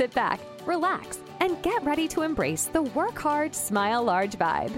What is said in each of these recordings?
sit back, relax, and get ready to embrace the work hard, smile large vibe.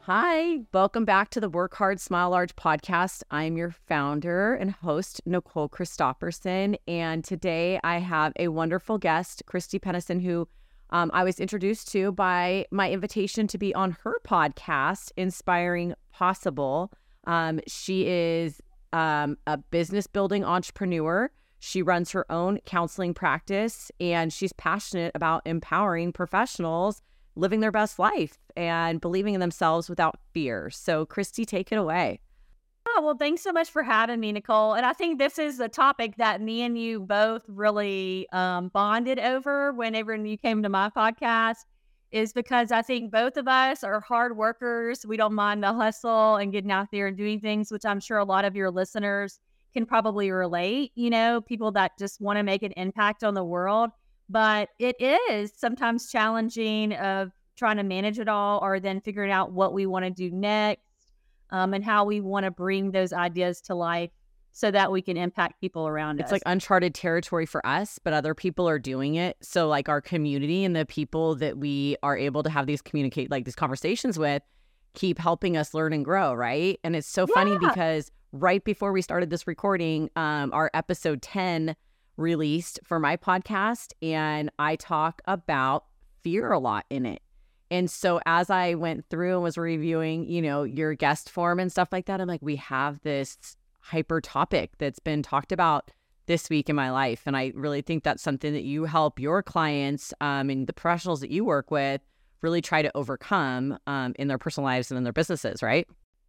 Hi, welcome back to the Work Hard, Smile Large podcast. I'm your founder and host, Nicole Christopherson. And today I have a wonderful guest, Christy Pennison, who um, I was introduced to by my invitation to be on her podcast, Inspiring Possible. Um, she is um, a business building entrepreneur. She runs her own counseling practice and she's passionate about empowering professionals living their best life and believing in themselves without fear. So, Christy, take it away. Oh, well, thanks so much for having me, Nicole. And I think this is a topic that me and you both really um, bonded over whenever you came to my podcast, is because I think both of us are hard workers. We don't mind the hustle and getting out there and doing things, which I'm sure a lot of your listeners can probably relate. You know, people that just want to make an impact on the world but it is sometimes challenging of trying to manage it all or then figuring out what we want to do next um, and how we want to bring those ideas to life so that we can impact people around it's us. like uncharted territory for us, but other people are doing it. So like our community and the people that we are able to have these communicate like these conversations with keep helping us learn and grow, right? And it's so yeah. funny because right before we started this recording, um, our episode 10 released for my podcast, and I talk about fear a lot in it. And so as I went through and was reviewing, you know, your guest form and stuff like that, I'm like, we have this hyper topic that's been talked about this week in my life. And I really think that's something that you help your clients um, and the professionals that you work with really try to overcome um, in their personal lives and in their businesses, right?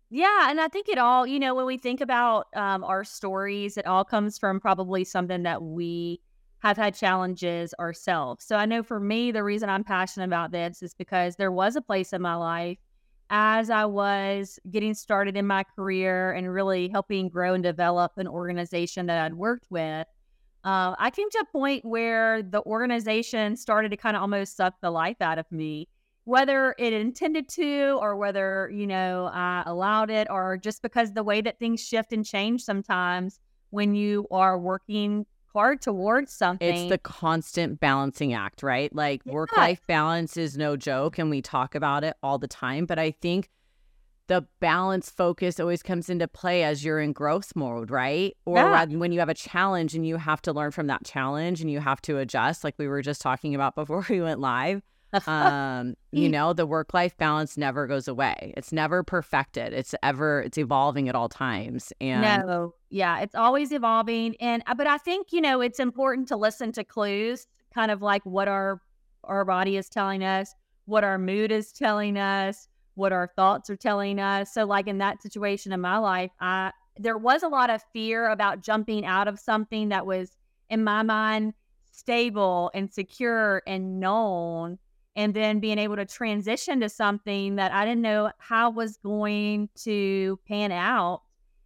Yeah, and I think it all, you know, when we think about um, our stories, it all comes from probably something that we have had challenges ourselves. So I know for me, the reason I'm passionate about this is because there was a place in my life as I was getting started in my career and really helping grow and develop an organization that I'd worked with. Uh, I came to a point where the organization started to kind of almost suck the life out of me whether it intended to or whether you know i allowed it or just because the way that things shift and change sometimes when you are working hard towards something it's the constant balancing act right like yeah. work life balance is no joke and we talk about it all the time but i think the balance focus always comes into play as you're in growth mode, right? Or yeah. when you have a challenge and you have to learn from that challenge and you have to adjust, like we were just talking about before we went live um, you know, the work life balance never goes away. It's never perfected. It's ever it's evolving at all times. And no, yeah, it's always evolving. And uh, but I think you know it's important to listen to clues, kind of like what our our body is telling us, what our mood is telling us, what our thoughts are telling us. So, like in that situation in my life, I there was a lot of fear about jumping out of something that was in my mind stable and secure and known and then being able to transition to something that I didn't know how was going to pan out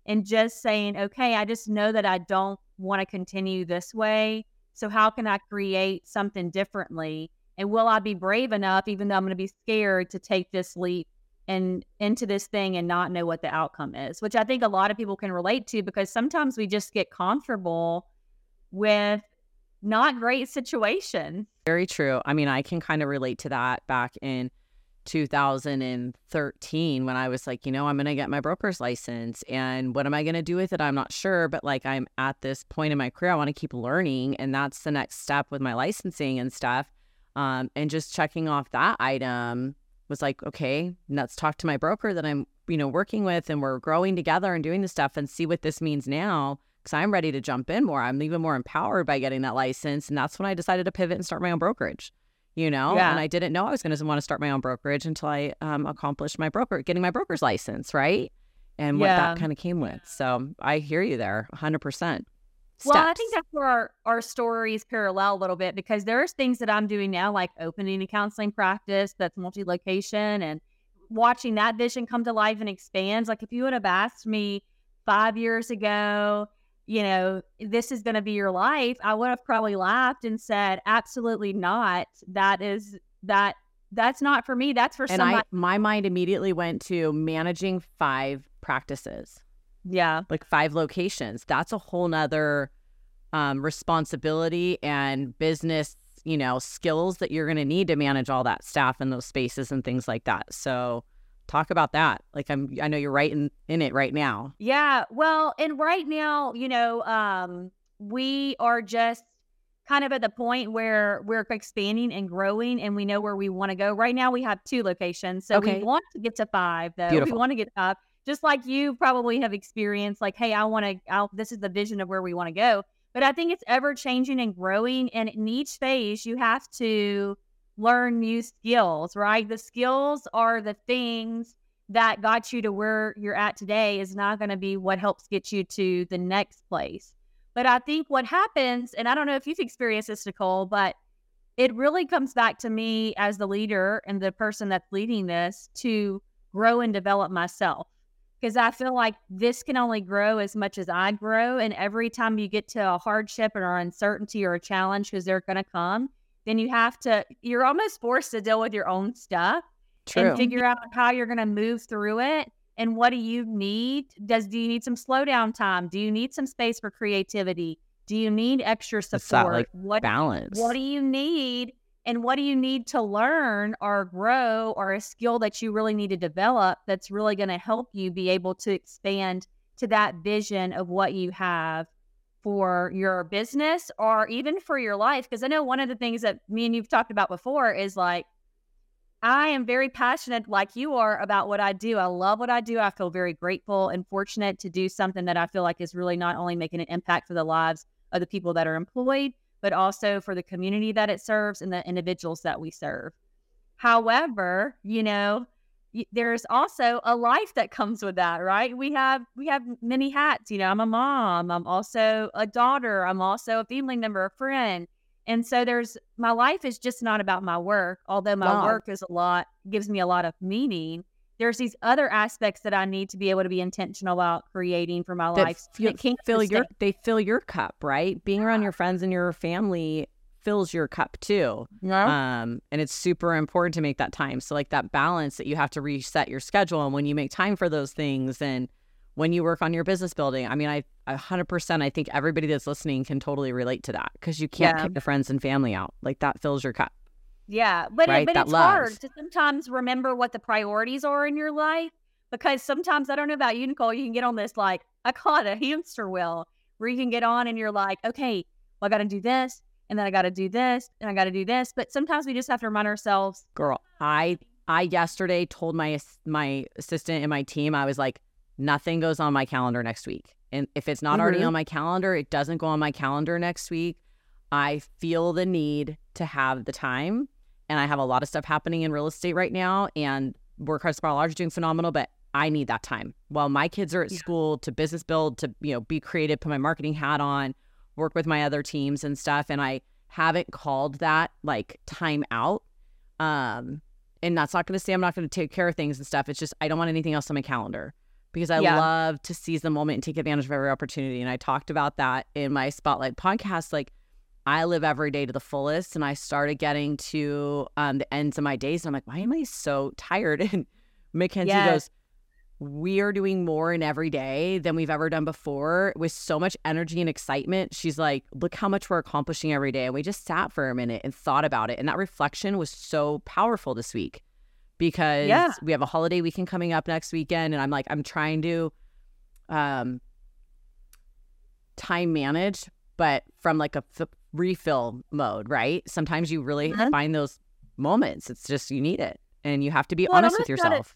and just saying, okay, I just know that I don't want to continue this way. So, how can I create something differently? And will I be brave enough, even though I'm going to be scared, to take this leap and into this thing and not know what the outcome is? Which I think a lot of people can relate to because sometimes we just get comfortable with not great situation. Very true. I mean, I can kind of relate to that back in 2013 when I was like, you know, I'm going to get my broker's license and what am I going to do with it? I'm not sure, but like I'm at this point in my career, I want to keep learning. And that's the next step with my licensing and stuff. Um, and just checking off that item was like, okay, let's talk to my broker that I'm, you know, working with and we're growing together and doing the stuff and see what this means now I'm ready to jump in more. I'm even more empowered by getting that license. And that's when I decided to pivot and start my own brokerage, you know? Yeah. And I didn't know I was going to want to start my own brokerage until I um, accomplished my broker, getting my broker's license, right? And what yeah. that kind of came with. So I hear you there 100%. Steps. Well, I think that's where our, our stories parallel a little bit because there's things that I'm doing now, like opening a counseling practice that's multi location and watching that vision come to life and expands. Like if you would have asked me five years ago, you know, this is going to be your life, I would have probably laughed and said, absolutely not. That is that that's not for me. That's for and somebody. I, my mind immediately went to managing five practices. Yeah. Like five locations. That's a whole nother um, responsibility and business, you know, skills that you're going to need to manage all that staff in those spaces and things like that. So, talk about that. Like, I'm, I know you're right in, in it right now. Yeah. Well, and right now, you know, um, we are just kind of at the point where we're expanding and growing and we know where we want to go. Right now we have two locations. So Okay. we want to get to five though. Beautiful. We want to get up. Just like you probably have experienced like, hey, I want to I'll this is the vision of where we want to go. But I think it's ever changing and growing and in each phase you have to learn new skills, right? The skills are the things that got you to where you're at today is not going to be what helps get you to the next place. But I think what happens, and I don't know if you've experienced this, Nicole, but it really comes back to me as the leader and the person that's leading this to grow and develop myself. Because I feel like this can only grow as much as I grow. And every time you get to a hardship or uncertainty or a challenge, because they're going to come, then you have to, you're almost forced to deal with your own stuff True. and figure out how you're going to move through it and what do you need? Does do you need some slowdown time? Do you need some space for creativity? Do you need extra support? like, what Balance. what do you need and what do you need to learn or grow or a skill that you really need to develop that's really going to help you be able to expand to that vision of what you have for your business or even for your life because i know one of the things that me and you've talked about before is like I am very passionate, like you are, about what I do. I love what I do. I feel very grateful and fortunate to do something that I feel like is really not only making an impact for the lives of the people that are employed, but also for the community that it serves and the individuals that we serve. However, you know, there's also a life that comes with that, right? We have we have many hats. You know, I'm a mom. I'm also a daughter. I'm also a family member, a friend. And so there's my life is just not about my work, although my No. work is a lot, gives me a lot of meaning. There's these other aspects that I need to be able to be intentional about creating for my that life. feel, It can't fill your they fill your cup, right? Being around your friends and your family fills your cup too. Um, and it's super important to make that time. So like that balance that you have to reset your schedule and when you make time for those things and when you work on your business building. I mean, I a hundred percent I think everybody that's listening can totally relate to that because you can't Yeah. kick your friends and family out. Like that fills your cup. Yeah, but Right, it, but that it's hard to sometimes remember what the priorities are in your life because sometimes I don't know about you, Nicole. You can get on this like I call it a hamster wheel where you can get on and you're like, okay, well, I got to do this, and then I got to do this, and I got to do this. But sometimes we just have to remind ourselves. Girl, I I yesterday told my my assistant and my team I was like nothing goes on my calendar next week. And if it's not already Mhm. on my calendar, it doesn't go on my calendar next week. I feel the need to have the time and I have a lot of stuff happening in real estate right now and work hard smile large doing phenomenal, but I need that time. While my kids are at Yeah. school to business build, to you know, be creative, put my marketing hat on, work with my other teams and stuff. And I haven't called that like time out. Um, and that's not going to say I'm not going to take care of things and stuff. It's just I don't want anything else on my calendar because I Yeah. love to seize the moment and take advantage of every opportunity. And I talked about that in my Spotlight podcast. Like I live every day to the fullest, and I started getting to um, the ends of my days, and I'm like, why am I so tired? And Mackenzie Yes. goes, we are doing more in every day than we've ever done before with so much energy and excitement. She's like, look how much we're accomplishing every day. And we just sat for a minute and thought about it. And that reflection was so powerful this week because Yeah. we have a holiday weekend coming up next weekend. And I'm like, I'm trying to um, time manage, but from like a f- refill mode, right? Sometimes you really Mhm. find those moments. It's just you need it. And you have to be Well, honest with yourself.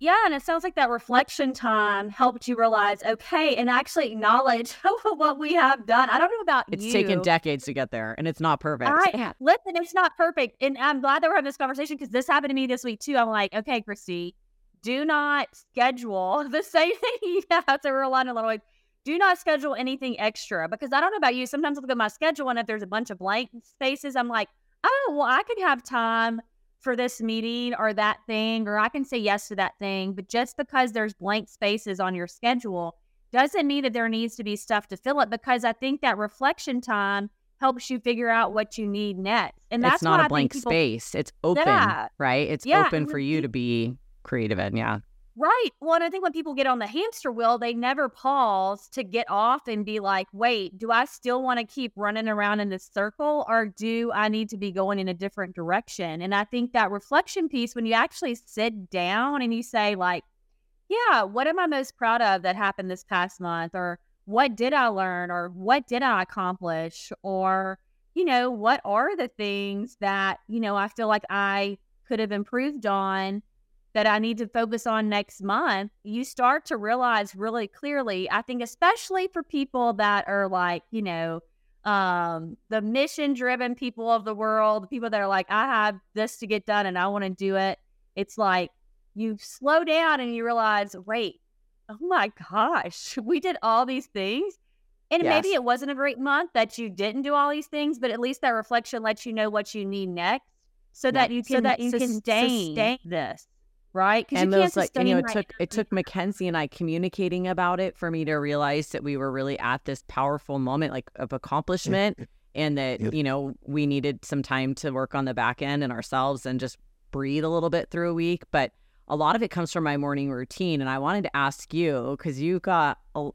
Yeah, and it sounds like that reflection time helped you realize, okay, and actually acknowledge what we have done. I don't know about It's you. taken decades to get there, and it's not perfect. I, listen, it's not perfect. And I'm glad that we're having this conversation because this happened to me this week too. I'm like, okay, Christy, do not schedule the same thing you have to rely on a little bit. Do not schedule anything extra because I don't know about you. Sometimes I look at my schedule and if there's a bunch of blank spaces, I'm like, oh, well, I could have time for this meeting or that thing, or I can say yes to that thing. But just because there's blank spaces on your schedule doesn't mean that there needs to be stuff to fill it because I think that reflection time helps you figure out what you need next. And that's it's not a I blank think people, space. It's open, Yeah. right? It's Yeah, open for you to be creative in. Yeah. Right. Well, and I think when people get on the hamster wheel, they never pause to get off and be like, wait, do I still want to keep running around in this circle or do I need to be going in a different direction? And I think that reflection piece, when you actually sit down and you say, like, yeah, what am I most proud of that happened this past month? Or what did I learn? Or what did I accomplish? Or, you know, what are the things that, you know, I feel like I could have improved on? That I need to focus on next month, you start to realize really clearly. I think, especially for people that are like, you know, um, the mission driven people of the world, people that are like, I have this to get done and I want to do it. It's like you slow down and you realize, wait, oh my gosh, we did all these things. And yes. maybe it wasn't a great month that you didn't do all these things, but at least that reflection lets you know what you need next so that you can, so that you sustain, can sustain this right? And those like you know, it right took now. it took Mackenzie and I communicating about it for me to realize that we were really at this powerful moment like of accomplishment and that, yep. you know, we needed some time to work on the back end and ourselves and just breathe a little bit through a week. But a lot of it comes from my morning routine. And I wanted to ask you, because you got a,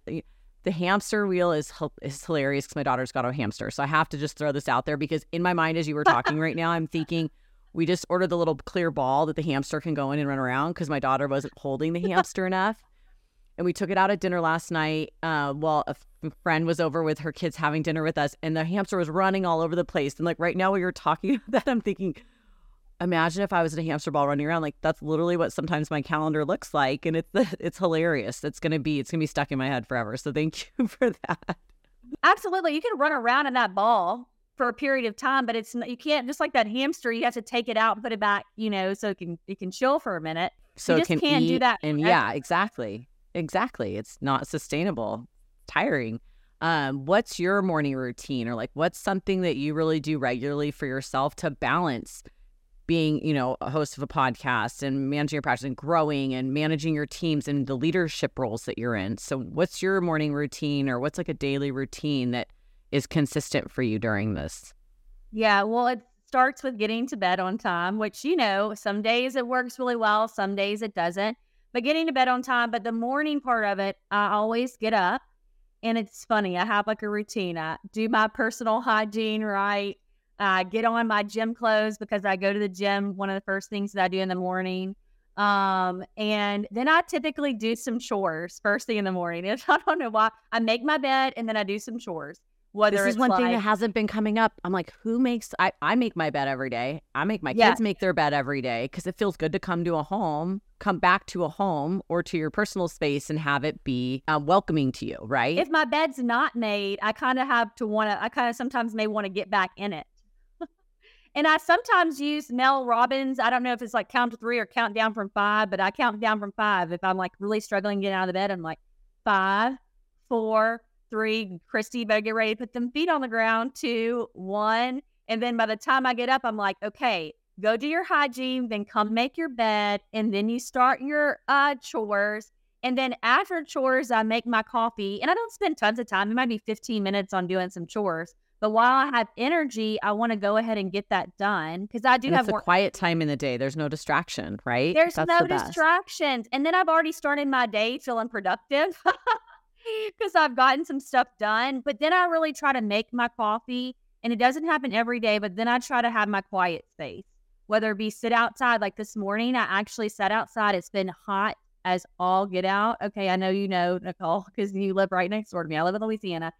the hamster wheel is is hilarious because my daughter's got a hamster. So I have to just throw this out there because in my mind, as you were talking right now, I'm thinking we just ordered the little clear ball that the hamster can go in and run around because my daughter wasn't holding the hamster enough. And we took it out at dinner last night. Uh, well, a f- friend was over with her kids having dinner with us, and the hamster was running all over the place. And like right now, we were talking about that, I'm thinking, imagine if I was in a hamster ball running around. Like that's literally what sometimes my calendar looks like, and it's it's hilarious. It's gonna be it's gonna be stuck in my head forever. So thank you for that. Absolutely, you can run around in that ball for a period of time, but it's you can't just like that hamster. You have to take it out and put it back, you know, so it can it can chill for a minute. So you it can can't do that. And yeah, exactly, exactly. It's not sustainable. Tiring. Um, what's your morning routine, or like what's something that you really do regularly for yourself to balance being, you know, a host of a podcast and managing your practice and growing and managing your teams and the leadership roles that you're in? So, what's your morning routine, or what's like a daily routine that is consistent for you during this? Yeah, well, it starts with getting to bed on time, which, you know, some days it works really well, some days it doesn't. But getting to bed on time, but the morning part of it, I always get up and it's funny. I have like a routine. I do my personal hygiene right. I get on my gym clothes because I go to the gym. One of the first things that I do in the morning. Um, and then I typically do some chores first thing in the morning. I don't know why. I make my bed and then I do some chores. Whether this is one like, thing that hasn't been coming up. I'm like, who makes? I I make my bed every day. I make my kids make their bed every day because it feels good to come to a home, come back to a home or to your personal space and have it be um, welcoming to you, right? If my bed's not made, I kind of have to want to. I kind of sometimes may want to get back in it. and I sometimes use Mel Robbins. I don't know if it's like count to three or count down from five, but I count down from five. If I'm like really struggling getting out of the bed, I'm like five, four three, Christy, better get ready to put them feet on the ground. Two, one. And then by the time I get up, I'm like, okay, go do your hygiene, then come make your bed, and then you start your uh, chores. And then after chores, I make my coffee. And I don't spend tons of time. It might be 15 minutes on doing some chores. But while I have energy, I want to go ahead and get that done because I do and have a quiet time in the day. There's no distraction, right? There's That's no the distractions. And then I've already started my day feeling productive. because I've gotten some stuff done. But then I really try to make my coffee, and it doesn't happen every day. But then I try to have my quiet space, whether it be sit outside. Like this morning, I actually sat outside. It's been hot as all get out. Okay, I know you know Nicole because you live right next door to me. I live in Louisiana.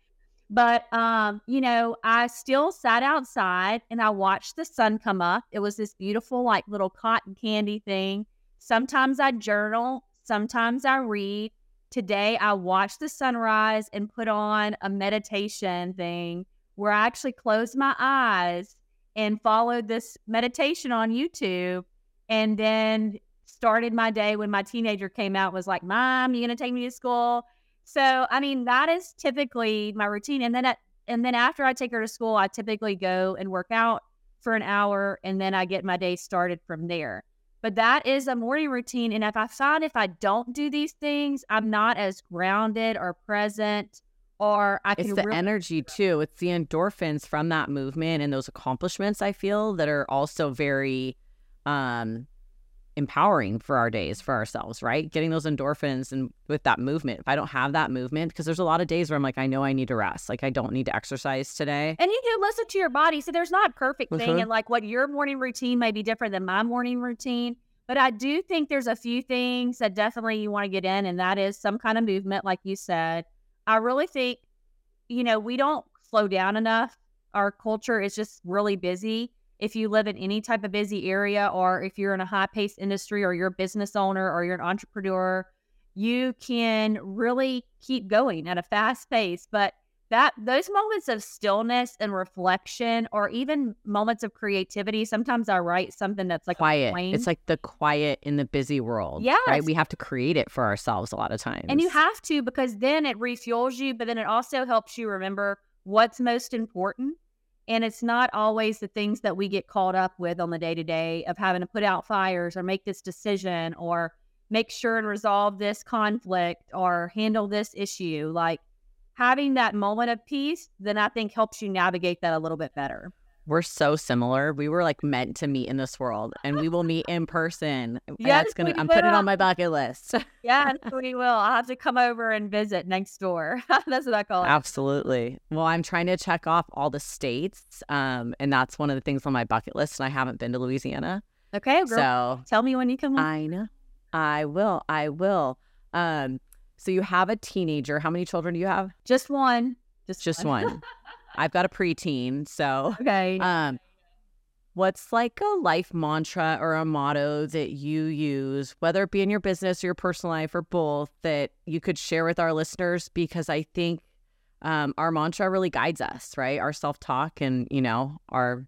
But um, you know, I still sat outside and I watched the sun come up. It was this beautiful, like little cotton candy thing. Sometimes I journal, sometimes I read, today I watched the sunrise and put on a meditation thing where I actually closed my eyes and followed this meditation on YouTube and then started my day when my teenager came out was like, "Mom, you going to take me to school?" So, I mean, that is typically my routine and then at, and then after I take her to school, I typically go and work out for an hour and then I get my day started from there. But that is a morning routine. And if I find if I don't do these things, I'm not as grounded or present or I can. It's the really- energy too. It's the endorphins from that movement and those accomplishments I feel that are also very, um, empowering for our days for ourselves, right? Getting those endorphins and with that movement. If I don't have that movement, because there's a lot of days where I'm like, I know I need to rest. Like I don't need to exercise today. And you do listen to your body. So there's not a perfect thing. Mhm. And like what your morning routine may be different than my morning routine. But I do think there's a few things that definitely you want to get in, and that is some kind of movement, like you said. I really think, you know, we don't slow down enough. Our culture is just really busy. If you live in any type of busy area, or if you're in a high paced industry, or you're a business owner, or you're an entrepreneur, you can really keep going at a fast pace. But that those moments of stillness and reflection, or even moments of creativity, sometimes I write something that's like quiet. It's like the quiet in the busy world. Yeah. Right. We have to create it for ourselves a lot of times. And you have to because then it refuels you, but then it also helps you remember what's most important. And it's not always the things that we get caught up with on the day to day of having to put out fires or make this decision or make sure and resolve this conflict or handle this issue. Like having that moment of peace, then I think helps you navigate that a little bit better. We're so similar. We were like meant to meet in this world and we will meet in person. Yes, That's gonna I'm putting it on my bucket list. Yeah, we will. I'll have to come over and visit next door. That's what I call it. Absolutely. Well, I'm trying to check off all the states. Um, and that's one of the things on my bucket list. And I haven't been to Louisiana. Okay, girl. So Tell me when you come. I know. I will. I will. Um, so you have a teenager. How many children do you have? Just one. Just Just one. I've got a preteen. So okay. um what's like a life mantra or a motto that you use, whether it be in your business or your personal life or both, that you could share with our listeners? Because I think um, our mantra really guides us, right? Our self talk and, you know, our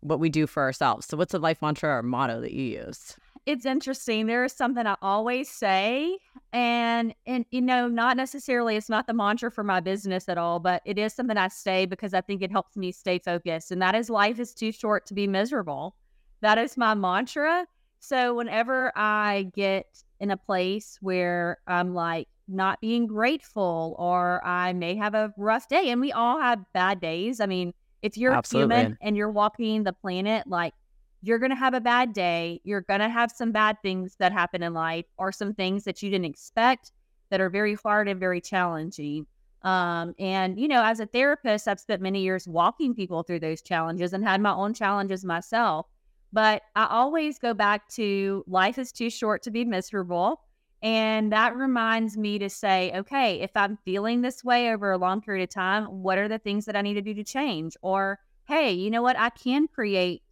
what we do for ourselves. So what's a life mantra or motto that you use? It's interesting. There is something I always say, and and you know, not necessarily it's not the mantra for my business at all, but it is something I say because I think it helps me stay focused. And that is life is too short to be miserable. That is my mantra. So whenever I get in a place where I'm like not being grateful or I may have a rough day, and we all have bad days. I mean, if you're Absolutely. human and you're walking the planet, like you're going to have a bad day. You're going to have some bad things that happen in life or some things that you didn't expect that are very hard and very challenging. Um, and, you know, as a therapist, I've spent many years walking people through those challenges and had my own challenges myself. But I always go back to life is too short to be miserable. And that reminds me to say, okay, if I'm feeling this way over a long period of time, what are the things that I need to do to change? Or, hey, you know what? I can create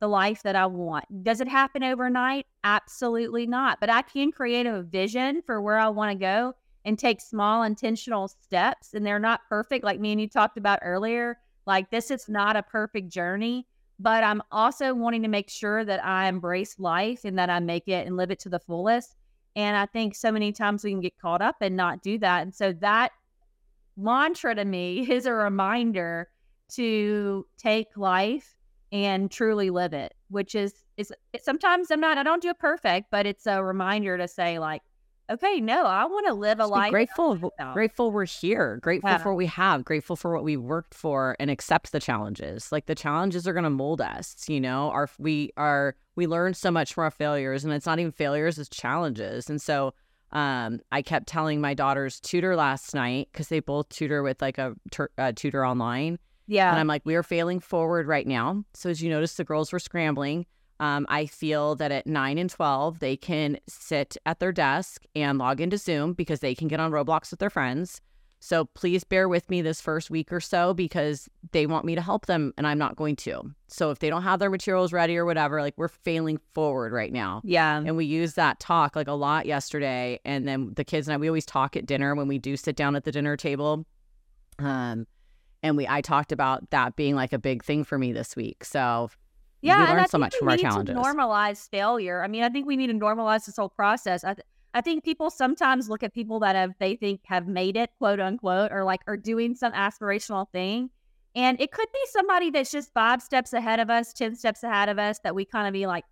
the life that I want. Does it happen overnight? Absolutely not. But I can create a vision for where I want to go and take small intentional steps. And they're not perfect, like me and you talked about earlier. Like, this is not a perfect journey, but I'm also wanting to make sure that I embrace life and that I make it and live it to the fullest. And I think so many times we can get caught up and not do that. And so that mantra to me is a reminder to take life and truly live it, which is is sometimes I'm not I don't do it perfect, but it's a reminder to say like, okay, no, I want to live a Just be life. grateful, grateful we're here, grateful Yeah. for what we have, grateful for what we worked for, and accept the challenges. Like the challenges are going to mold us. You know, our we are we learn so much from our failures, and it's not even failures; it's challenges. And so, um, I kept telling my daughter's tutor last night because they both tutor with like a, tur- a tutor online, Yeah. and I'm like, we are failing forward right now. So as you notice, the girls were scrambling. Um, I feel that at nine and twelve, they can sit at their desk and log into Zoom because they can get on Roblox with their friends. So please bear with me this first week or so because they want me to help them and I'm not going to. So if they don't have their materials ready or whatever, like we're failing forward right now. yeah. And we use that talk like a lot yesterday. And then the kids and I, we always talk at dinner when we do sit down at the dinner table. Um, and we, I talked about that being like a big thing for me this week. So Yeah, we and learned I so much from our need to challenges. normalize failure. I mean, I think we need to normalize this whole process. I, th- I think people sometimes look at people that have they think have made it, quote unquote, or like are doing some aspirational thing, and it could be somebody that's just five steps ahead of us, ten steps ahead of us, that we kind of be like,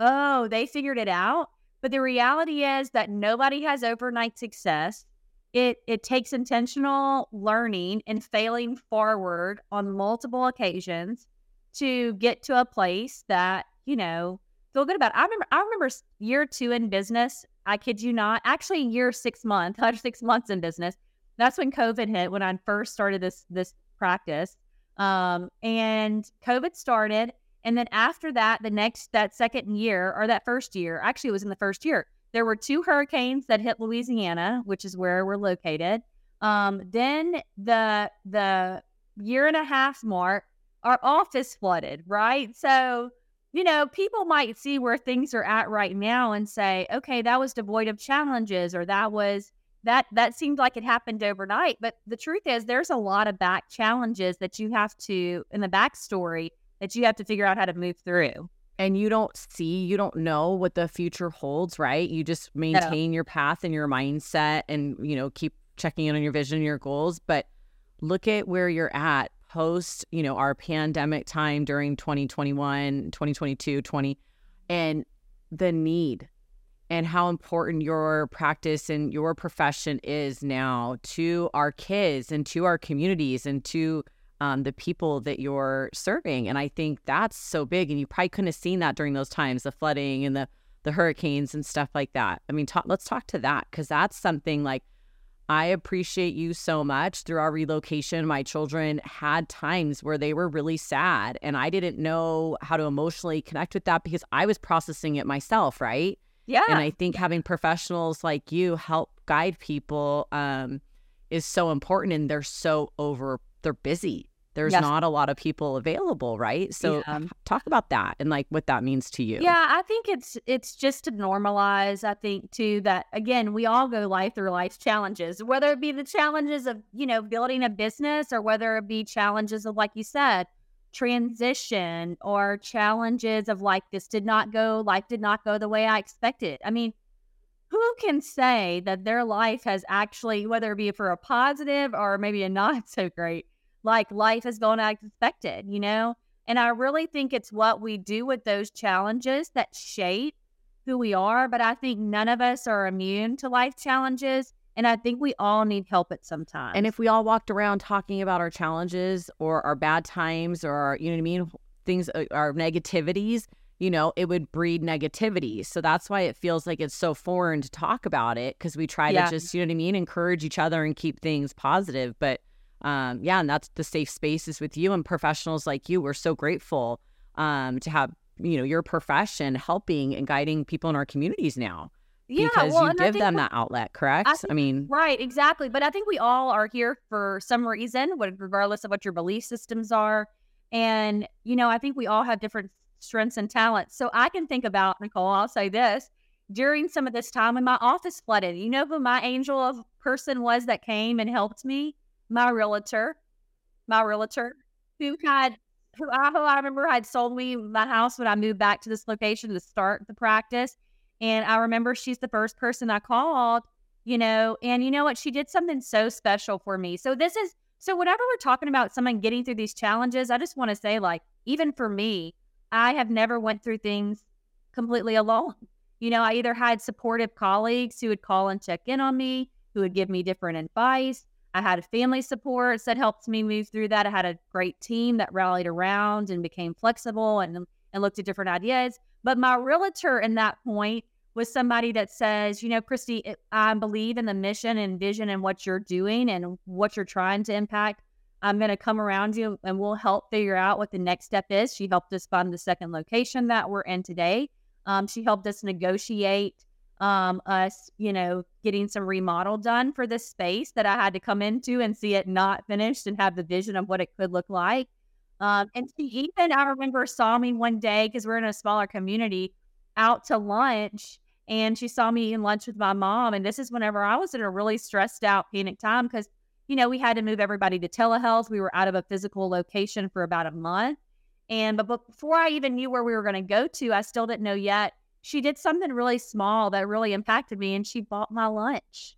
oh, they figured it out. But the reality is that nobody has overnight success. It it takes intentional learning and failing forward on multiple occasions to get to a place that, you know, feel good about. I remember I remember year two in business. I kid you not. Actually, year six months, six months in business. That's when COVID hit. When I first started this this practice, um, and COVID started, and then after that, the next that second year or that first year, actually, it was in the first year. There were two hurricanes that hit Louisiana, which is where we're located. Um, then the the year and a half mark, our office flooded, right? So you know, people might see where things are at right now and say, okay, that was devoid of challenges or that was that that seemed like it happened overnight. But the truth is there's a lot of back challenges that you have to in the backstory that you have to figure out how to move through. And you don't see, you don't know what the future holds, right? You just maintain your path and your mindset and, you know, keep checking in on your vision, your goals. But look at where you're at post, you know, our pandemic time during 2021, 2022, 20, and the need and how important your practice and your profession is now to our kids and to our communities and to um, the people that you're serving. And I think that's so big. And you probably couldn't have seen that during those times, the flooding and the the hurricanes and stuff like that. I mean, talk, let's talk to that because that's something like I appreciate you so much. Through our relocation, my children had times where they were really sad, and I didn't know how to emotionally connect with that because I was processing it myself, right? Yeah. And I think having professionals like you help guide people um, is so important, and they're so over, they're busy there's yes. not a lot of people available right so yeah. talk about that and like what that means to you yeah i think it's it's just to normalize i think too that again we all go life through life's challenges whether it be the challenges of you know building a business or whether it be challenges of like you said transition or challenges of like this did not go life did not go the way i expected i mean who can say that their life has actually whether it be for a positive or maybe a not so great like life has gone as expected, you know? And I really think it's what we do with those challenges that shape who we are. But I think none of us are immune to life challenges. And I think we all need help at some time. And if we all walked around talking about our challenges or our bad times or our, you know what I mean, things, uh, our negativities, you know, it would breed negativity. So that's why it feels like it's so foreign to talk about it because we try yeah. to just, you know what I mean, encourage each other and keep things positive. But um, yeah, and that's the safe spaces with you and professionals like you. We're so grateful um, to have you know your profession helping and guiding people in our communities now. Yeah, because well, you give them that outlet, correct? I, think, I, mean, right, exactly. But I think we all are here for some reason, regardless of what your belief systems are. And you know, I think we all have different strengths and talents. So I can think about Nicole. I'll say this: during some of this time when my office flooded, you know who my angel of person was that came and helped me? My realtor, my realtor, who had who I, who I remember had sold me my house when I moved back to this location to start the practice. And I remember she's the first person I called, you know, and you know what? She did something so special for me. So this is so whenever we're talking about someone getting through these challenges, I just want to say, like, even for me, I have never went through things completely alone. You know, I either had supportive colleagues who would call and check in on me, who would give me different advice, I had family support that helped me move through that. I had a great team that rallied around and became flexible and, and looked at different ideas. But my realtor in that point was somebody that says, you know, Christy, I believe in the mission and vision and what you're doing and what you're trying to impact. I'm going to come around you and we'll help figure out what the next step is. She helped us find the second location that we're in today. Um, she helped us negotiate um, us, you know, getting some remodel done for this space that I had to come into and see it not finished and have the vision of what it could look like. Um, and she even, I remember, saw me one day because we're in a smaller community out to lunch. And she saw me eating lunch with my mom. And this is whenever I was in a really stressed out, panic time because, you know, we had to move everybody to telehealth. We were out of a physical location for about a month. And but before I even knew where we were going to go to, I still didn't know yet she did something really small that really impacted me and she bought my lunch.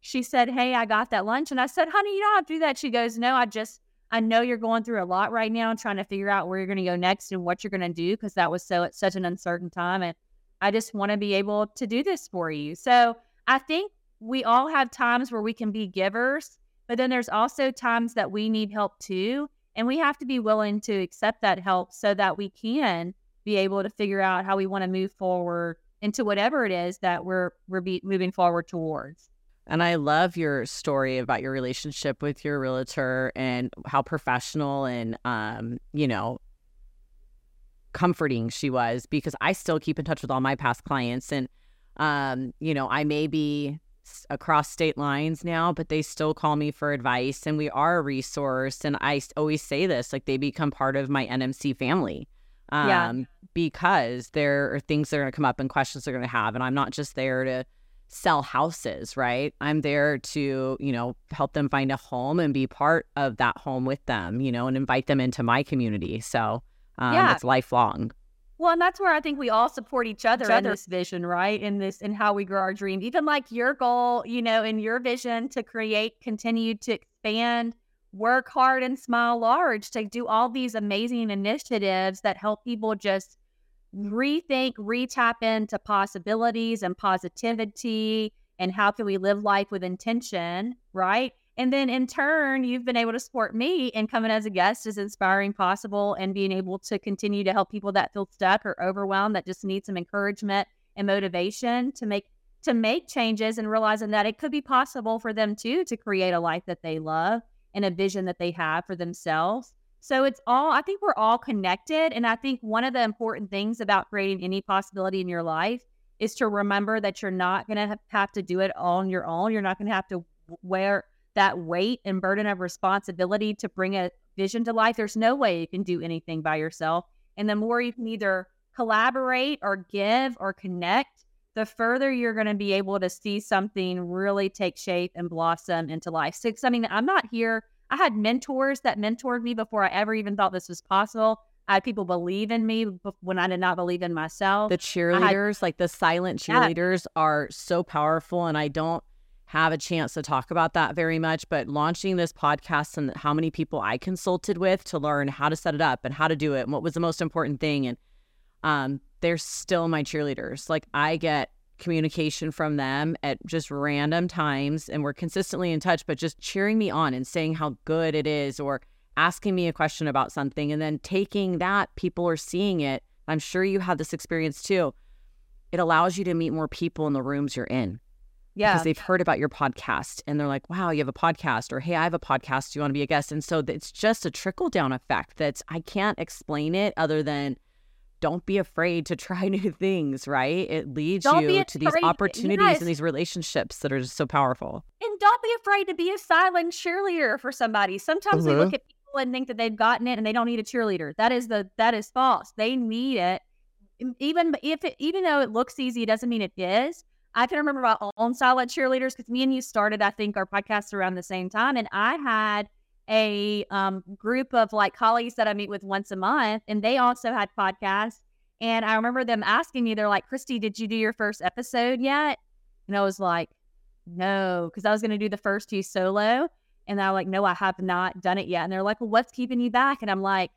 She said, Hey, I got that lunch. And I said, Honey, you don't have to do that. She goes, No, I just, I know you're going through a lot right now, and trying to figure out where you're going to go next and what you're going to do because that was so at such an uncertain time. And I just want to be able to do this for you. So I think we all have times where we can be givers, but then there's also times that we need help too. And we have to be willing to accept that help so that we can be able to figure out how we want to move forward into whatever it is that we're we're be, moving forward towards. And I love your story about your relationship with your realtor and how professional and um, you know, comforting she was because I still keep in touch with all my past clients and um, you know, I may be across state lines now, but they still call me for advice and we are a resource and I always say this like they become part of my NMC family. Um, yeah. because there are things that are going to come up and questions they're going to have and I'm not just there to sell houses, right? I'm there to, you know, help them find a home and be part of that home with them, you know, and invite them into my community. So um, yeah. it's lifelong. Well, and that's where I think we all support each other, each other in this vision, right? In this, in how we grow our dream. Even like your goal, you know, in your vision to create, continue to expand, work hard and smile large, to do all these amazing initiatives that help people just rethink, retap into possibilities and positivity and how can we live life with intention, right? And then in turn, you've been able to support me and coming as a guest is inspiring possible and being able to continue to help people that feel stuck or overwhelmed that just need some encouragement and motivation to make to make changes and realizing that it could be possible for them too to create a life that they love and a vision that they have for themselves. So it's all, I think we're all connected. And I think one of the important things about creating any possibility in your life is to remember that you're not going to have to do it all on your own. You're not going to have to wear that weight and burden of responsibility to bring a vision to life. There's no way you can do anything by yourself. And the more you can either collaborate or give or connect, the further you're going to be able to see something really take shape and blossom into life. So, I mean, I'm not here I had mentors that mentored me before I ever even thought this was possible. I had people believe in me when I did not believe in myself. The cheerleaders, had, like the silent cheerleaders, yeah. are so powerful. And I don't have a chance to talk about that very much. But launching this podcast and how many people I consulted with to learn how to set it up and how to do it and what was the most important thing. And um, they're still my cheerleaders. Like I get communication from them at just random times and we're consistently in touch, but just cheering me on and saying how good it is or asking me a question about something and then taking that, people are seeing it. I'm sure you have this experience too. It allows you to meet more people in the rooms you're in. Yeah. Because they've heard about your podcast and they're like, wow, you have a podcast, or hey, I have a podcast. Do you want to be a guest? And so it's just a trickle down effect that's, I can't explain it other than don't be afraid to try new things, right? It leads don't you to these opportunities yes. and these relationships that are just so powerful. And don't be afraid to be a silent cheerleader for somebody. Sometimes we look mm-hmm. at people and think that they've gotten it and they don't need a cheerleader. That is the that is false. They need it. Even if it even though it looks easy, it doesn't mean it is. I can remember my own silent cheerleaders because me and you started, I think, our podcast around the same time. And I had a um, group of like colleagues that I meet with once a month, and they also had podcasts. And I remember them asking me, they're like, Christy, did you do your first episode yet? And I was like, no, because I was going to do the first two solo. And I was like, no, I have not done it yet. And they're like, well, what's keeping you back? And I'm like,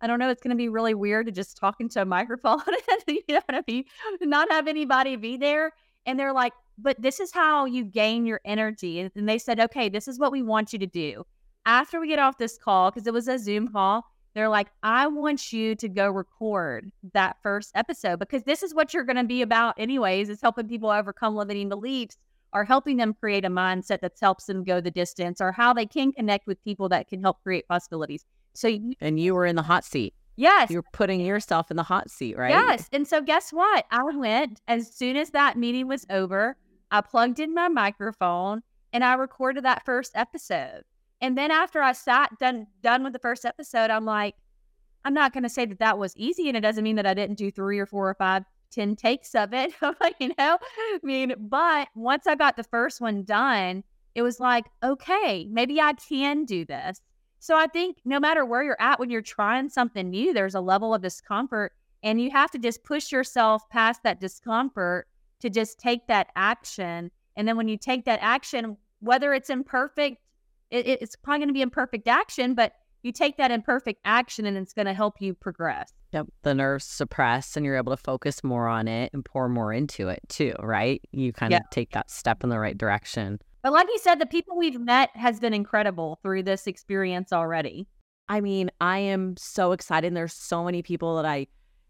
I don't know. It's going to be really weird to just talk into a microphone and you know? Not have anybody be there. And they're like, but this is how you gain your energy. And they said, okay, this is what we want you to do after we get off this call, because it was a Zoom call, they're like, I want you to go record that first episode because this is what you're going to be about, anyways, is helping people overcome limiting beliefs or helping them create a mindset that helps them go the distance or how they can connect with people that can help create possibilities. So, you, and you were in the hot seat. Yes. You're putting yourself in the hot seat, right? Yes. And so, guess what? I went as soon as that meeting was over, I plugged in my microphone and I recorded that first episode. And then after I sat done done with the first episode, I'm like, I'm not going to say that that was easy, and it doesn't mean that I didn't do three or four or five, ten takes of it. you know, I mean, but once I got the first one done, it was like, okay, maybe I can do this. So I think no matter where you're at when you're trying something new, there's a level of discomfort, and you have to just push yourself past that discomfort to just take that action. And then when you take that action, whether it's imperfect it, it's probably going to be imperfect action, but you take that imperfect action and it's going to help you progress. Yep. The nerves suppress and you're able to focus more on it and pour more into it too, right? You kind of take that step in the right direction. But like you said, the people we've met has been incredible through this experience already. I mean, I am so excited. There's so many people that I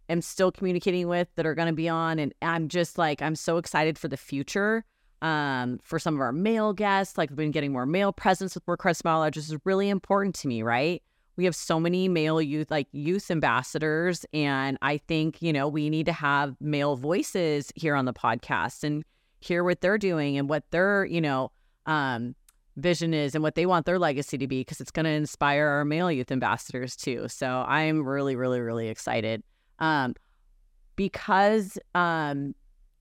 am still communicating with that are going to be on. And I'm just like, I'm so excited for the future. Um, for some of our male guests, like we've been getting more male presence with Work Hard Smile which is really important to me, right? We have so many male youth, like youth ambassadors. And I think, you know, we need to have male voices here on the podcast and hear what they're doing and what their, you know, um, vision is and what they want their legacy to be because it's going to inspire our male youth ambassadors too. So I'm really, really, really excited. Um, because um,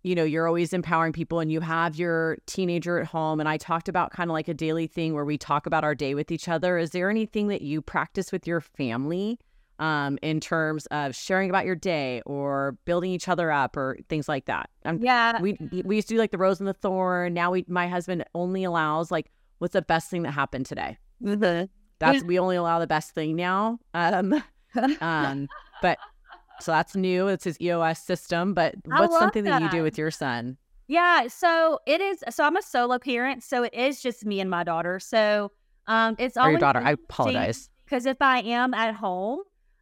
you know, you're always empowering people and you have your teenager at home. And I talked about kind of like a daily thing where we talk about our day with each other. Is there anything that you practice with your family um, in terms of sharing about your day or building each other up or things like that? I'm, yeah. We, we used to do like the rose and the thorn. Now we, my husband only allows like, what's the best thing that happened today? Mm-hmm. That's, we only allow the best thing now. Um, um, but so that's new. It's his EOS system. But what's something that. that you do with your son? Yeah, so it is. So I'm a solo parent, so it is just me and my daughter. So um, it's or your daughter. I apologize because if I am at home,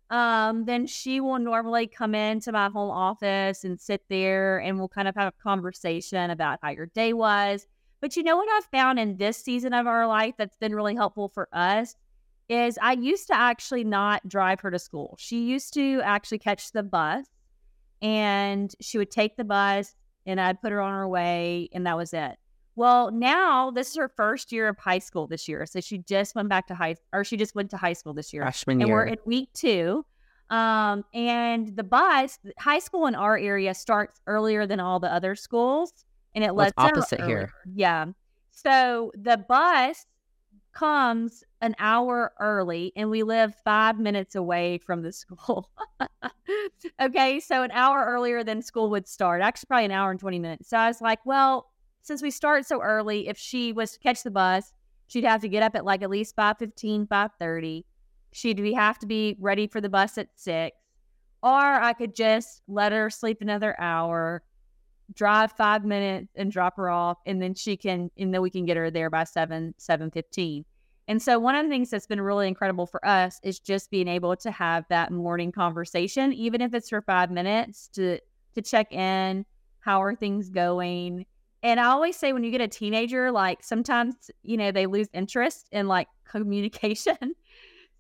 um, then she will normally come into my home office and sit there, and we'll kind of have a conversation about how your day was. But you know what I've found in this season of our life that's been really helpful for us is I used to actually not drive her to school. She used to actually catch the bus and she would take the bus and I'd put her on her way and that was it. Well, now this is her first year of high school this year. So she just went back to high or she just went to high school this year. Freshman and year. we're in week two. Um, and the bus, high school in our area starts earlier than all the other schools. And it lets opposite here. Yeah. So the bus comes an hour early and we live five minutes away from the school. okay, so an hour earlier than school would start, actually, probably an hour and 20 minutes. So I was like, well, since we start so early, if she was to catch the bus, she'd have to get up at like at least 5 15, 5 30. She'd be, have to be ready for the bus at 6. Or I could just let her sleep another hour, drive five minutes and drop her off, and then she can, and then we can get her there by 7, 7 15 and so one of the things that's been really incredible for us is just being able to have that morning conversation, even if it's for five minutes to to check in, how are things going? And I always say when you get a teenager, like sometimes, you know, they lose interest in like communication.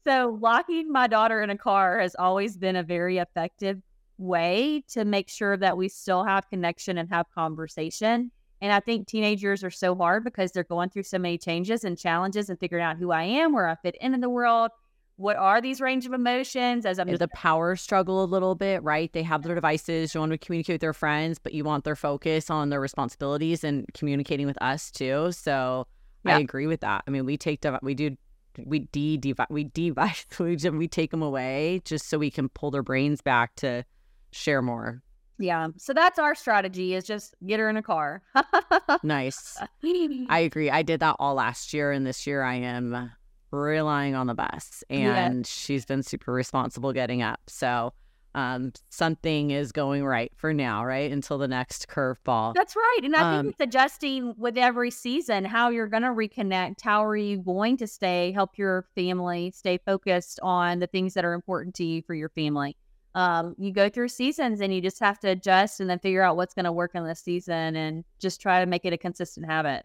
so locking my daughter in a car has always been a very effective way to make sure that we still have connection and have conversation. And I think teenagers are so hard because they're going through so many changes and challenges and figuring out who I am, where I fit into the world. What are these range of emotions? As I'm the power struggle a little bit, right? They have their devices, you want to communicate with their friends, but you want their focus on their responsibilities and communicating with us too. So yeah. I agree with that. I mean, we take we do we de we device we we take them away just so we can pull their brains back to share more. Yeah. So that's our strategy is just get her in a car. nice. I agree. I did that all last year and this year I am relying on the bus and yeah. she's been super responsible getting up. So um, something is going right for now, right? Until the next curveball. That's right. And I um, think it's adjusting with every season how you're going to reconnect. How are you going to stay, help your family stay focused on the things that are important to you for your family? Um, you go through seasons and you just have to adjust and then figure out what's going to work in this season and just try to make it a consistent habit.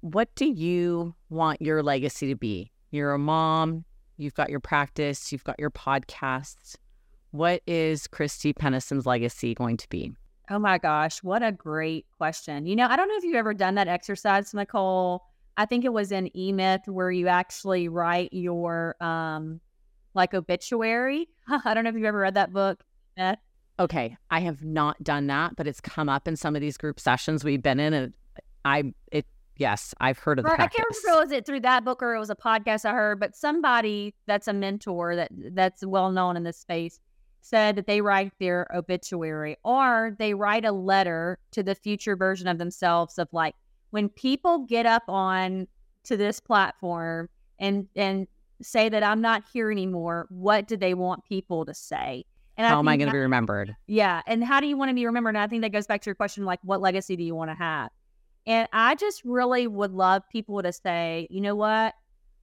What do you want your legacy to be? You're a mom, you've got your practice, you've got your podcasts. What is Christy Pennison's legacy going to be? Oh my gosh, what a great question. You know, I don't know if you've ever done that exercise, Nicole. I think it was in E Myth where you actually write your um like obituary. I don't know if you've ever read that book. Okay, I have not done that, but it's come up in some of these group sessions we've been in, and I it yes, I've heard of the. I can't remember was it through that book or it was a podcast I heard, but somebody that's a mentor that that's well known in this space said that they write their obituary or they write a letter to the future version of themselves of like when people get up on to this platform and and say that I'm not here anymore, what do they want people to say? And how am I going to be remembered? Yeah. And how do you want to be remembered? And I think that goes back to your question like, what legacy do you want to have? And I just really would love people to say, you know what?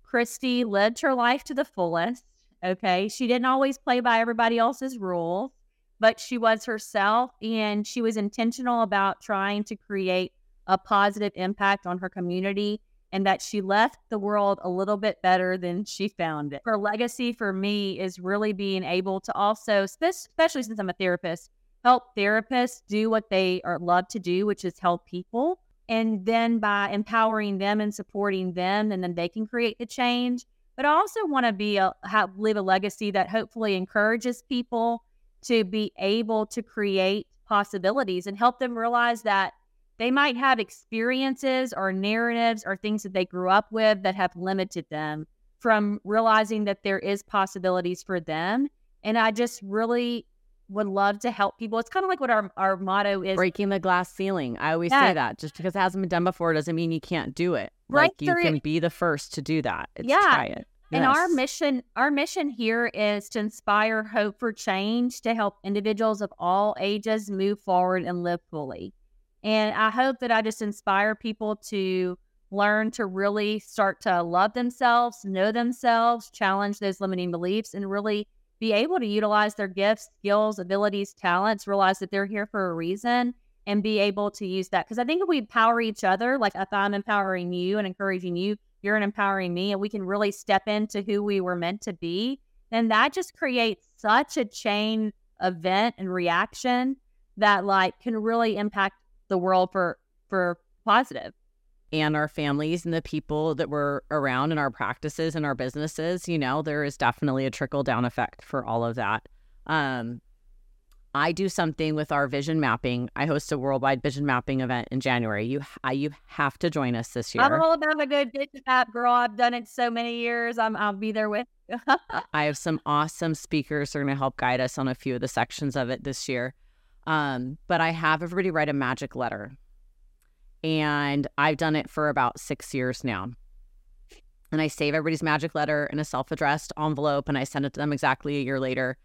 Christy lived her life to the fullest. Okay. She didn't always play by everybody else's rules, but she was herself and she was intentional about trying to create a positive impact on her community and that she left the world a little bit better than she found it. Her legacy for me is really being able to also, especially since I'm a therapist, help therapists do what they are love to do, which is help people. And then by empowering them and supporting them, and then they can create the change. But I also want to be a have live a legacy that hopefully encourages people to be able to create possibilities and help them realize that they might have experiences or narratives or things that they grew up with that have limited them from realizing that there is possibilities for them. And I just really would love to help people. It's kind of like what our, our motto is breaking the glass ceiling. I always yeah. say that just because it hasn't been done before doesn't mean you can't do it. Right. Like you can be the first to do that. It's yeah. try it. And our mission, our mission here is to inspire hope for change to help individuals of all ages move forward and live fully. And I hope that I just inspire people to learn to really start to love themselves, know themselves, challenge those limiting beliefs, and really be able to utilize their gifts, skills, abilities, talents, realize that they're here for a reason and be able to use that. Because I think if we empower each other, like if I'm empowering you and encouraging you, you're empowering me, and we can really step into who we were meant to be, then that just creates such a chain event and reaction that like can really impact the world for for positive and our families and the people that were around in our practices and our businesses you know there is definitely a trickle down effect for all of that um I do something with our vision mapping. I host a worldwide vision mapping event in January. You I, you have to join us this year. I'm all about a good vision map, girl. I've done it so many years. I'm I'll be there with. I have some awesome speakers who are going to help guide us on a few of the sections of it this year. Um, but I have everybody write a magic letter. And I've done it for about six years now. And I save everybody's magic letter in a self addressed envelope and I send it to them exactly a year later.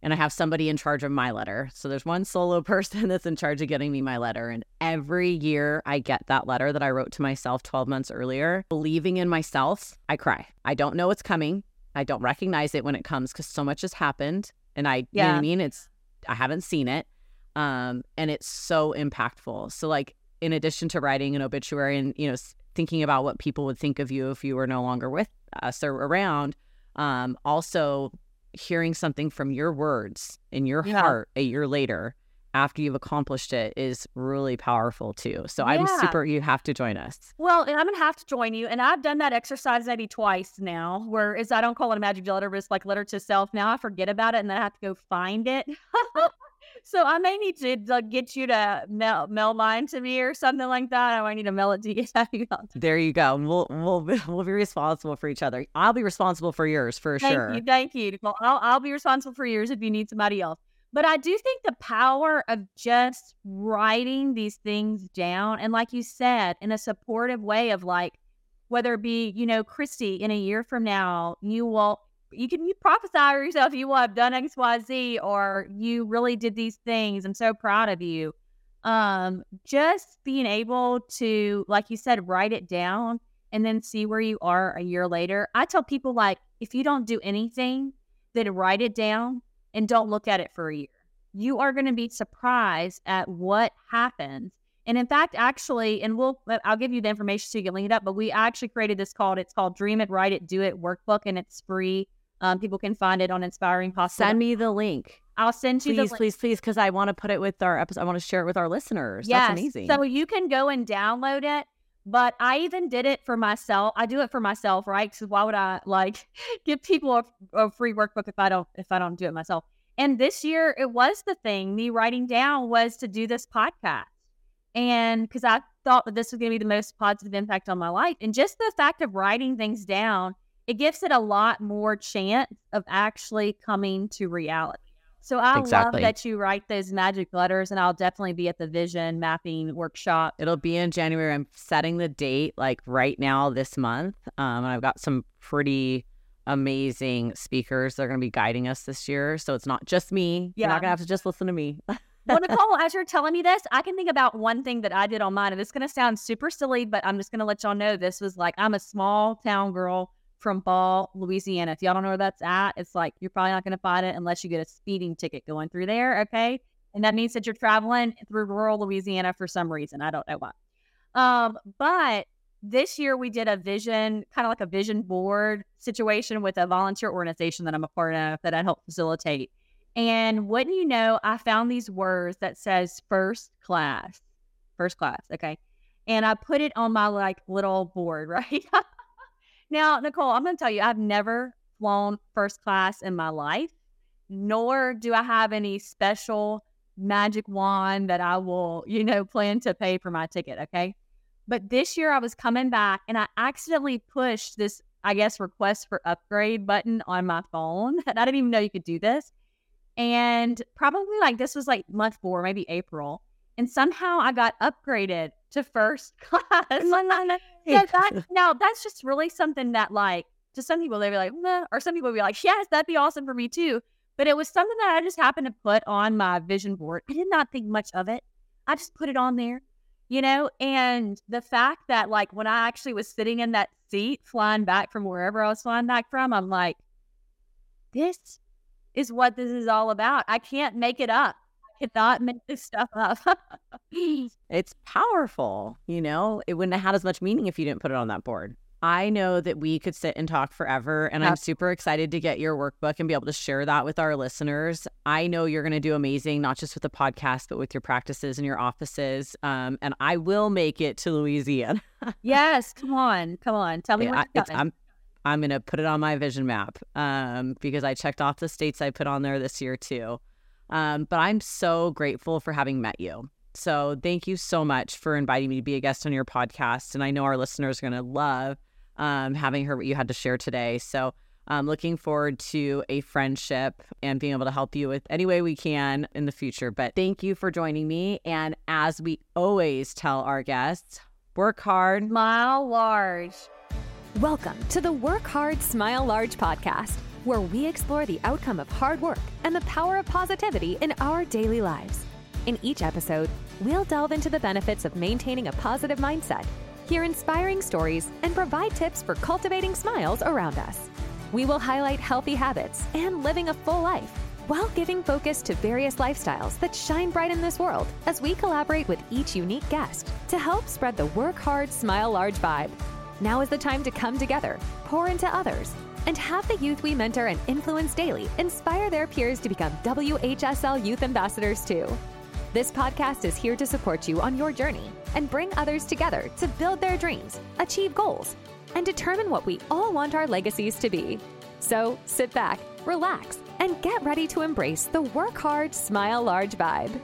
And I have somebody in charge of my letter. So there's one solo person that's in charge of getting me my letter. And every year I get that letter that I wrote to myself 12 months earlier, believing in myself, I cry. I don't know what's coming. I don't recognize it when it comes because so much has happened. And I, yeah. you know what I mean? It's, I haven't seen it um, and it's so impactful. So like in addition to writing an obituary and you know thinking about what people would think of you if you were no longer with us or around, um, also hearing something from your words in your yeah. heart a year later after you've accomplished it is really powerful too. So yeah. I'm super you have to join us. Well, and I'm gonna have to join you. And I've done that exercise maybe twice now, where is I don't call it a magic letter, but it's like letter to self. Now I forget about it and then I have to go find it. So I may need to uh, get you to mail, mail mine to me or something like that. I might need to mail it to you. there you go. We'll we'll be, we'll be responsible for each other. I'll be responsible for yours for thank sure. You, thank you. Well, I'll I'll be responsible for yours if you need somebody else. But I do think the power of just writing these things down and, like you said, in a supportive way of like, whether it be you know Christy in a year from now, you will you can you prophesy yourself you will have done xyz or you really did these things. I'm so proud of you. Um just being able to like you said write it down and then see where you are a year later. I tell people like if you don't do anything then write it down and don't look at it for a year. You are going to be surprised at what happens. And in fact actually and we'll i'll give you the information so you can link it up but we actually created this called it's called dream it write it do it workbook and it's free um, people can find it on Inspiring Possible. Send me the link. I'll send you please, the please, please, because I want to put it with our episode. I want to share it with our listeners. Yes. That's amazing. So you can go and download it. But I even did it for myself. I do it for myself, right? Because why would I like give people a, a free workbook if I don't if I don't do it myself? And this year it was the thing. Me writing down was to do this podcast, and because I thought that this was going to be the most positive impact on my life, and just the fact of writing things down it gives it a lot more chance of actually coming to reality. So I exactly. love that you write those magic letters, and I'll definitely be at the vision mapping workshop. It'll be in January. I'm setting the date like right now this month. Um, and I've got some pretty amazing speakers that are going to be guiding us this year. So it's not just me. Yeah. You're not going to have to just listen to me. well, Nicole, as you're telling me this, I can think about one thing that I did on mine. And it's going to sound super silly, but I'm just going to let y'all know this was like I'm a small town girl from Ball, Louisiana. If y'all don't know where that's at, it's like you're probably not going to find it unless you get a speeding ticket going through there. Okay. And that means that you're traveling through rural Louisiana for some reason. I don't know why. Um, but this year we did a vision, kind of like a vision board situation with a volunteer organization that I'm a part of that I help facilitate. And wouldn't you know, I found these words that says first class, first class. Okay. And I put it on my like little board, right? Now, Nicole, I'm going to tell you, I've never flown first class in my life, nor do I have any special magic wand that I will, you know, plan to pay for my ticket. Okay. But this year I was coming back and I accidentally pushed this, I guess, request for upgrade button on my phone. And I didn't even know you could do this. And probably like this was like month four, maybe April. And somehow I got upgraded to first class. Yeah, that, now that's just really something that like to some people they'd be like, or some people would be like, yes, that'd be awesome for me too. But it was something that I just happened to put on my vision board. I did not think much of it. I just put it on there you know? And the fact that, like, when I actually was sitting in that seat flying back from wherever I was flying back from, I'm like, this is what this is all about. I can't make it up. Cannot make this stuff up. it's powerful. You know, it wouldn't have had as much meaning if you didn't put it on that board. I know that we could sit and talk forever, and I'm super excited to get your workbook and be able to share that with our listeners. I know you're going to do amazing, not just with the podcast, but with your practices and your offices. Um, and I will make it to Louisiana. yes, come on, come on, tell me yeah, I'm I'm going to put it on my vision map um, because I checked off the states I put on there this year too. Um, but I'm so grateful for having met you. So thank you so much for inviting me to be a guest on your podcast. And I know our listeners are going to love um, having heard what you had to share today. So I'm looking forward to a friendship and being able to help you with any way we can in the future. But thank you for joining me. And as we always tell our guests, work hard, smile large. Welcome to the Work Hard, Smile Large podcast, where we explore the outcome of hard work and the power of positivity in our daily lives. In each episode, we'll delve into the benefits of maintaining a positive mindset hear inspiring stories, and provide tips for cultivating smiles around us. We will highlight healthy habits and living a full life while giving focus to various lifestyles that shine bright in this world as we collaborate with each unique guest to help spread the work hard, smile large vibe. Now is the time to come together, pour into others, and have the youth we mentor and influence daily inspire their peers to become WHSL Youth Ambassadors too. This podcast is here to support you on your journey and bring others together to build their dreams, achieve goals, and determine what we all want our legacies to be. So sit back, relax, and get ready to embrace the work hard, smile large vibe.